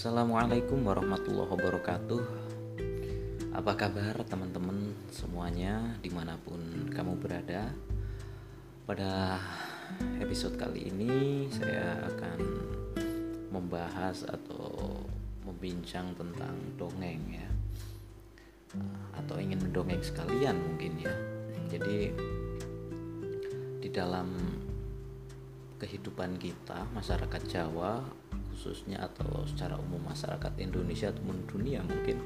Assalamualaikum warahmatullahi wabarakatuh. Apa kabar teman-teman semuanya di mana pun kamu berada? Pada episode kali ini saya akan membahas atau membincang tentang dongeng ya. Atau ingin mendongeng sekalian mungkin ya. Jadi di dalam kehidupan kita masyarakat Jawa khususnya atau secara umum masyarakat Indonesia ataupun dunia mungkin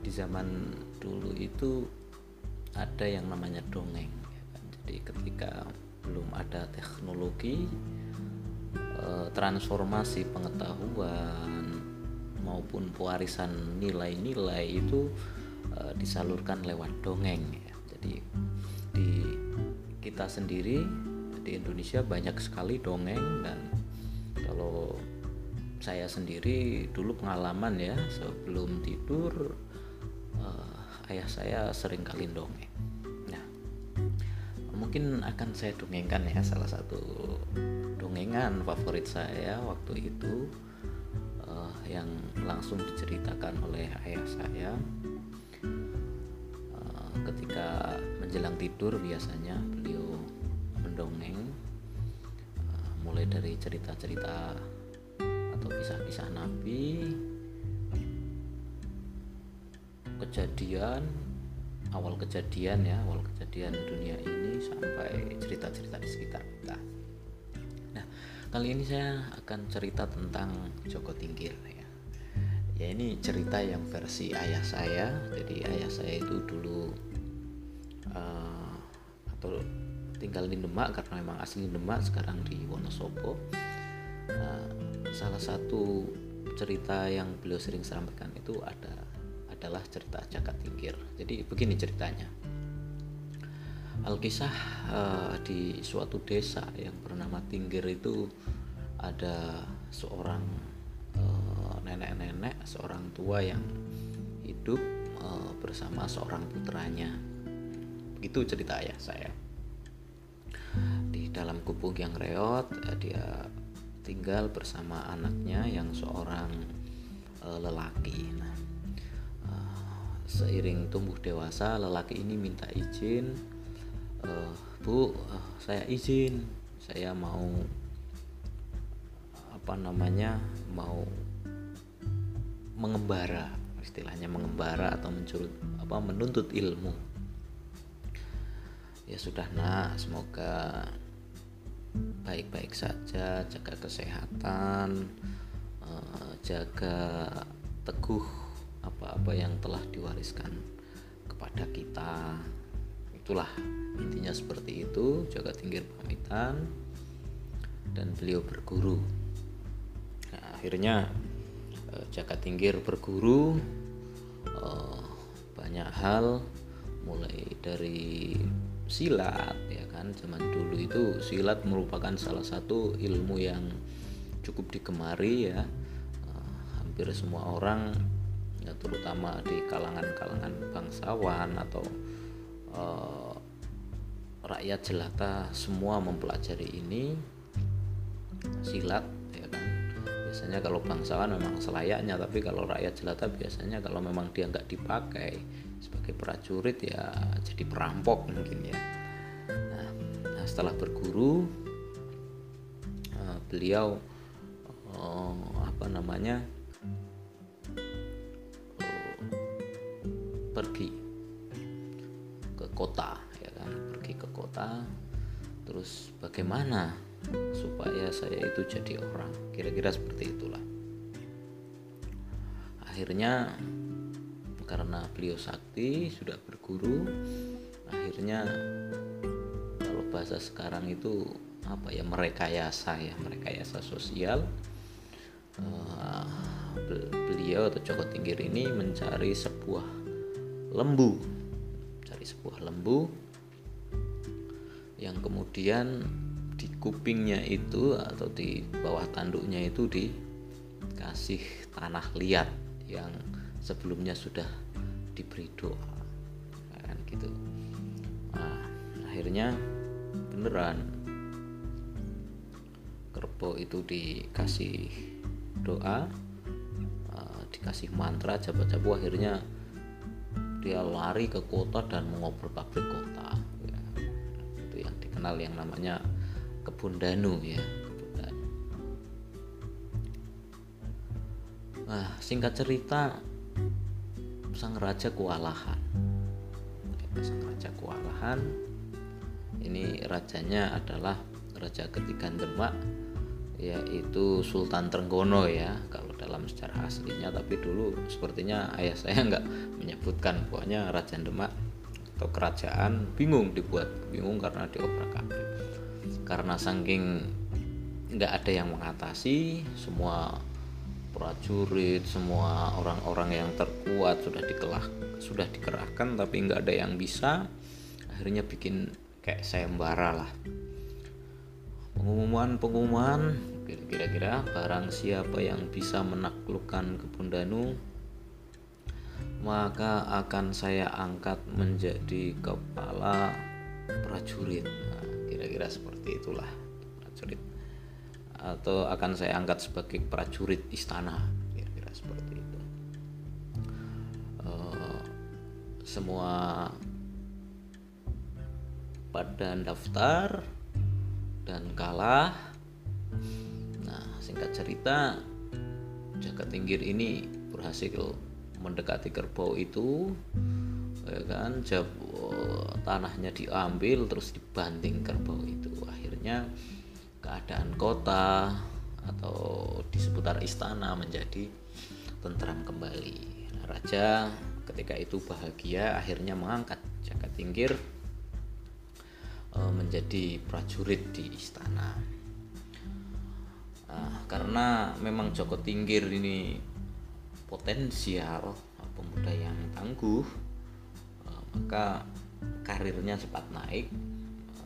di zaman dulu itu ada yang namanya dongeng ya kan? jadi ketika belum ada teknologi eh, transformasi pengetahuan maupun pewarisan nilai-nilai itu eh, disalurkan lewat dongeng ya jadi di kita sendiri di Indonesia banyak sekali dongeng dan saya sendiri dulu pengalaman ya sebelum tidur uh, ayah saya sering kali dongeng. Nah, mungkin akan saya dongengkan ya salah satu dongengan favorit saya waktu itu uh, yang langsung diceritakan oleh ayah saya uh, ketika menjelang tidur biasanya beliau mendongeng mulai dari cerita-cerita atau kisah-kisah Nabi kejadian awal kejadian ya awal kejadian dunia ini sampai cerita-cerita di sekitar kita. Nah kali ini saya akan cerita tentang Joko Tingkir ya. Ya ini cerita yang versi ayah saya. Jadi ayah saya itu dulu uh, atau tinggal di Demak karena memang asli Demak sekarang di Wonosobo. Uh, salah satu cerita yang beliau sering sampaikan itu ada adalah cerita Jakat Tingkir. Jadi begini ceritanya. Alkisah uh, di suatu desa yang bernama Tingkir itu ada seorang uh, nenek-nenek, seorang tua yang hidup uh, bersama seorang putranya. Begitu cerita ayah saya. Di dalam gubuk yang reot, dia tinggal bersama anaknya yang seorang uh, lelaki. Nah, uh, seiring tumbuh dewasa, lelaki ini minta izin, uh, Bu, uh, saya izin, saya mau apa namanya, mau mengembara, istilahnya mengembara atau mencurut apa menuntut ilmu. Ya sudah nak, semoga baik-baik saja, jaga kesehatan, eh, jaga teguh apa-apa yang telah diwariskan kepada kita. Itulah intinya seperti itu, jaga tinggi pamitan dan beliau berguru. Nah, akhirnya eh, jaga tinggi berguru eh, banyak hal mulai dari silat kan zaman dulu itu silat merupakan salah satu ilmu yang cukup digemari ya. Uh, hampir semua orang ya terutama di kalangan-kalangan bangsawan atau uh, rakyat jelata semua mempelajari ini silat ya kan. Biasanya kalau bangsawan memang selayaknya tapi kalau rakyat jelata biasanya kalau memang dia nggak dipakai sebagai prajurit ya jadi perampok mungkin ya setelah berguru uh, beliau uh, apa namanya uh, pergi ke kota ya kan? Pergi ke kota. Terus bagaimana supaya saya itu jadi orang? Kira-kira seperti itulah. Akhirnya karena beliau sakti sudah berguru akhirnya bahasa sekarang itu apa ya merekayasa ya merekayasa sosial. Uh, beliau atau Joko Tingkir ini mencari sebuah lembu cari sebuah lembu yang kemudian di kupingnya itu atau di bawah tanduknya itu dikasih tanah liat yang sebelumnya sudah diberi doa kan gitu. Nah, akhirnya beneran. Kerbau itu dikasih doa dikasih mantra jabat-jabu akhirnya dia lari ke kota dan mengobrak pabrik kota ya. itu yang dikenal yang namanya kebun danu ya nah singkat cerita sang raja kewalahan. Sang raja kewalahan ini rajanya adalah raja ketiga Demak yaitu Sultan Trenggono ya kalau dalam sejarah aslinya. Tapi dulu sepertinya ayah saya nggak menyebutkan pokoknya Raja Demak atau kerajaan bingung dibuat bingung karena diobrak abrik karena saking nggak ada yang mengatasi semua prajurit semua orang-orang yang terkuat sudah dikelah sudah dikerahkan tapi nggak ada yang bisa akhirnya bikin kayak sayembara lah. Pengumuman-pengumuman kira-kira barang siapa yang bisa menaklukkan kebun danu maka akan saya angkat menjadi kepala prajurit. Nah, kira-kira seperti itulah prajurit. Atau akan saya angkat sebagai prajurit istana. Kira-kira seperti itu. Uh, semua pada daftar dan kalah. Nah singkat cerita jaga tinggir ini berhasil mendekati kerbau itu ya kan? Jab, tanahnya diambil terus dibanting kerbau itu. Akhirnya keadaan kota atau di seputar istana menjadi tentram kembali. Nah, raja ketika itu bahagia akhirnya mengangkat jaga tinggir Eh, menjadi prajurit di istana. Nah, karena memang Joko Tinggir ini potensial pemuda yang tangguh, uh, maka karirnya cepat naik,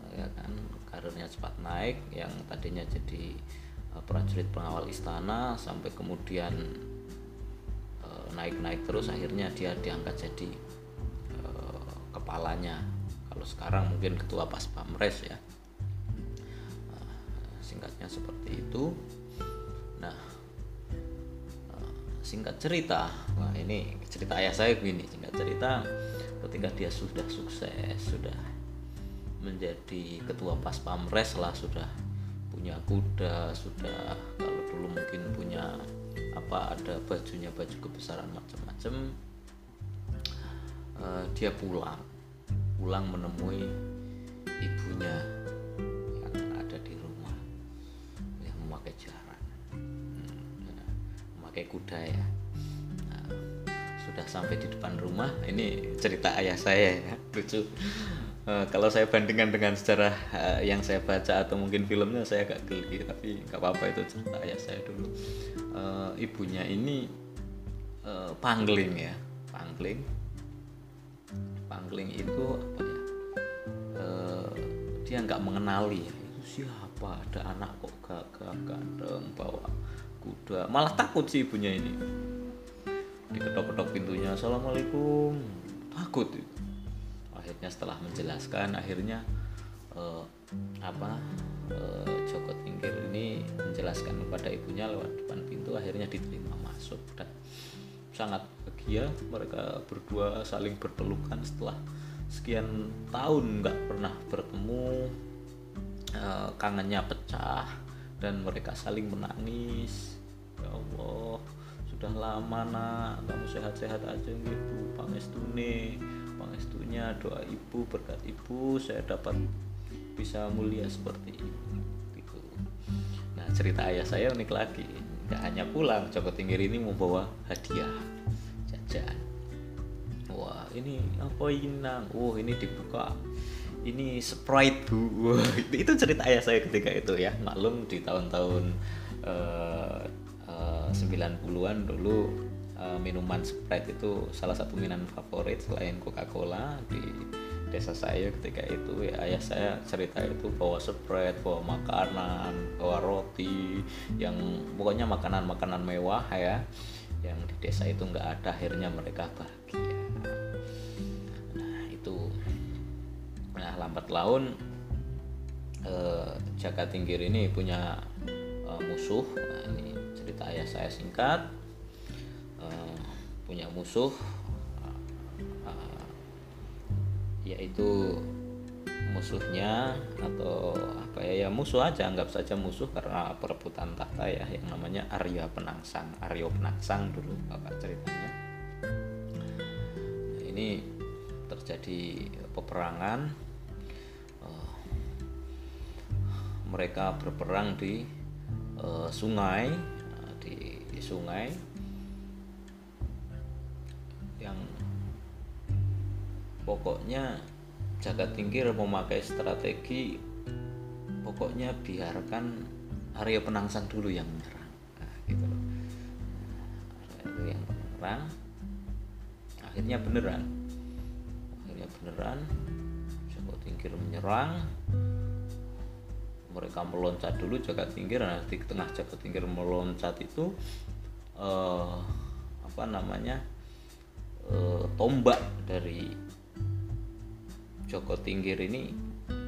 uh, ya kan, karirnya cepat naik. Yang tadinya jadi uh, prajurit pengawal istana sampai kemudian naik-naik terus, akhirnya dia diangkat jadi kepalanya kalau sekarang mungkin ketua pas pamres ya. Nah, singkatnya seperti itu. Nah eh, singkat cerita. Wah ini cerita ayah saya begini singkat cerita. Ketika dia sudah sukses sudah menjadi ketua pas pamres lah sudah punya kuda sudah kalau dulu mungkin punya apa ada bajunya baju kebesaran macam-macam uh, dia pulang pulang menemui ibunya yang ada di rumah yang memakai jaran hmm, memakai kuda ya. Nah, sudah sampai di depan rumah ini cerita ayah saya ya lucu. Uh, kalau saya bandingkan dengan sejarah uh, yang saya baca atau mungkin filmnya saya agak geli tapi nggak apa-apa itu cerita ayah saya dulu. Uh, ibunya ini uh, pangling ya pangling pangling itu apa ya? E, dia nggak mengenali. Itu siapa? Ada anak kok gagah ganteng bawa kuda. Malah takut sih ibunya ini. Diketok-ketok pintunya assalamualaikum. Takut akhirnya setelah menjelaskan akhirnya eh, apa eh, Joko Tingkir ini menjelaskan kepada ibunya lewat depan pintu akhirnya diterima masuk. Dan sangat bahagia mereka berdua saling berpelukan setelah sekian tahun nggak pernah bertemu. E, kangennya pecah dan mereka saling menangis. Ya Allah sudah lama nak. Kamu sehat-sehat aja gitu. Pangestune pangestunya doa ibu berkat ibu saya dapat bisa mulia seperti ini gitu nah cerita ayah saya unik lagi. Gak hanya pulang, Joko Tingkir ini membawa hadiah jajan. Wah ini apa ini? Wah ini dibuka. Ini Sprite bu. Wah itu, cerita ayah saya ketika itu ya. Maklum di tahun-tahun uh, uh, 90-an dulu uh, minuman Sprite itu salah satu minuman favorit selain Coca-Cola di desa saya ketika itu ya ayah saya cerita itu bawa spread bawa makanan bawa roti yang pokoknya makanan-makanan mewah ya yang di desa itu nggak ada akhirnya mereka bahagia. Nah itu. Nah lambat laun eh, Jaka Tinggir ini punya eh, musuh. Nah, ini cerita ayah saya singkat. Eh, punya musuh uh, yaitu musuhnya atau apa ya ya musuh aja anggap saja musuh karena perebutan tahta ya yang namanya Arya Penangsang Aryo Penangsang dulu bapak ceritanya. Nah, ini terjadi peperangan uh, mereka berperang di uh, sungai uh, di, di sungai yang pokoknya jaga tingkir memakai strategi pokoknya biarkan Arya Penangsang dulu yang menyerang. Nah, gitu loh. Nah, itu yang menyerang akhirnya beneran. Akhirnya beneran jaga tingkir menyerang. Mereka meloncat dulu jaga tingkir. Nah di tengah jaga tingkir meloncat itu eh, apa namanya eh, tombak dari Joko Tinggir ini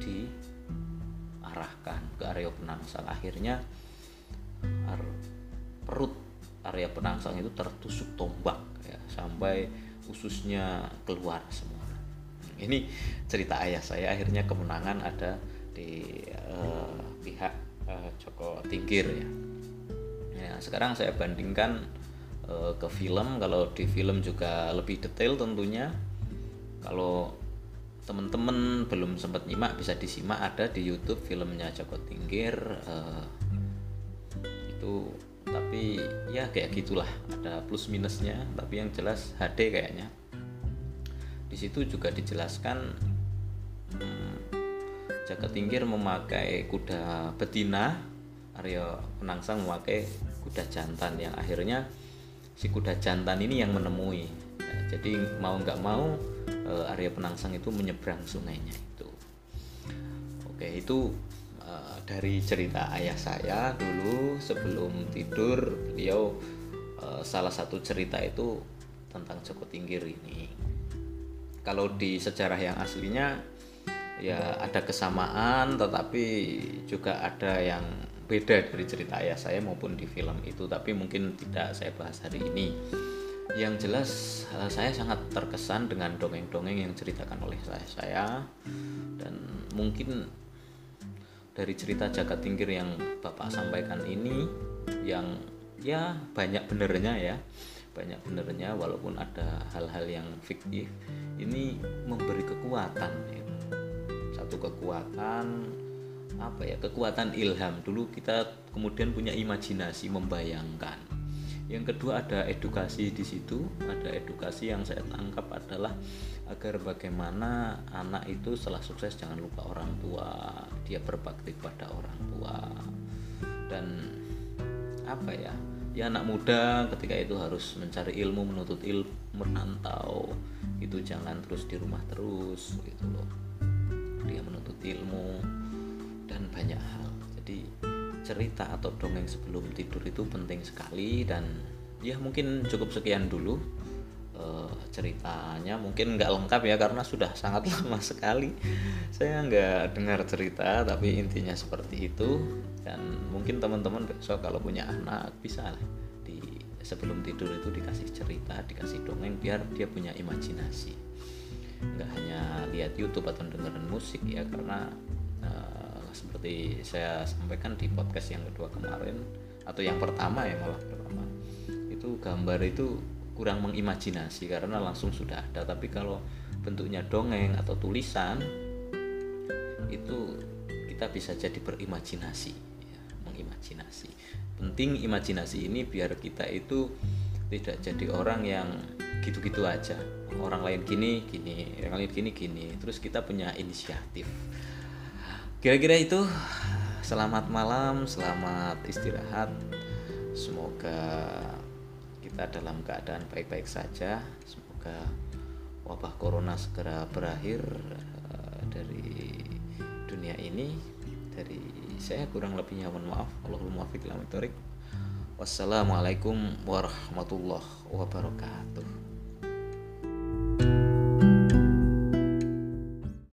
diarahkan ke area penangsang. Akhirnya perut area penangsang itu tertusuk tombak ya sampai ususnya keluar semua. Ini cerita ayah saya. Akhirnya kemenangan ada di uh, pihak uh, Joko Tinggir ya. ya sekarang saya bandingkan uh, ke film. Kalau di film juga lebih detail tentunya. Kalau teman-teman belum sempat nyimak bisa disimak ada di YouTube filmnya Joko Tinggir uh, itu tapi ya kayak gitulah ada plus minusnya tapi yang jelas HD kayaknya. Di situ juga dijelaskan hmm, Joko Tinggir memakai kuda betina Aryo Penangsang memakai kuda jantan yang akhirnya si kuda jantan ini yang menemui ya, jadi mau nggak mau uh, area Penangsang itu menyeberang sungainya itu. Oke, itu uh, dari cerita ayah saya dulu sebelum tidur beliau uh, salah satu cerita itu tentang Joko Tinggir ini. Kalau di sejarah yang aslinya ya ada kesamaan tetapi juga ada yang beda dari cerita ayah saya maupun di film itu tapi mungkin tidak saya bahas hari ini yang jelas uh, saya sangat terkesan dengan dongeng-dongeng yang diceritakan oleh saya, saya. Dan mungkin dari cerita jagat tingkir yang bapak sampaikan ini yang ya banyak benernya ya. Banyak benernya walaupun ada hal-hal yang fiktif. Ini memberi kekuatan ya. satu kekuatan apa ya kekuatan ilham. Dulu kita kemudian punya imajinasi membayangkan yang kedua ada edukasi di situ. Ada edukasi yang saya tangkap adalah agar bagaimana anak itu setelah sukses jangan lupa orang tua. Dia berbakti pada orang tua. Dan apa ya? Ya anak muda ketika itu harus mencari ilmu menuntut ilmu merantau itu jangan terus di rumah terus gitu loh. Dia menuntut ilmu dan banyak hal. Jadi cerita atau dongeng sebelum tidur itu penting sekali dan ya mungkin cukup sekian dulu uh, ceritanya. Mungkin nggak lengkap ya karena sudah sangat lama sekali. Saya nggak dengar cerita tapi intinya seperti itu. Dan mungkin teman-teman besok kalau punya anak bisa lah di sebelum tidur itu dikasih cerita dikasih dongeng biar dia punya imajinasi. Nggak hanya lihat YouTube atau dengerin musik ya karena seperti saya sampaikan di podcast yang kedua kemarin atau yang pertama ya malah pertama. Itu gambar itu kurang mengimajinasi karena langsung sudah ada. Tapi kalau bentuknya dongeng atau tulisan itu kita bisa jadi berimajinasi ya, mengimajinasi. Penting imajinasi ini biar kita itu tidak jadi orang yang gitu-gitu aja. Orang lain gini gini orang lain gini gini. Terus kita punya inisiatif kira-kira itu. Selamat malam selamat istirahat. Semoga kita dalam keadaan baik-baik saja. Semoga wabah corona segera berakhir uh, dari dunia ini. Dari saya kurang lebihnya mohon maaf. Allahumma muwaffiq wassalamualaikum warahmatullahi wabarakatuh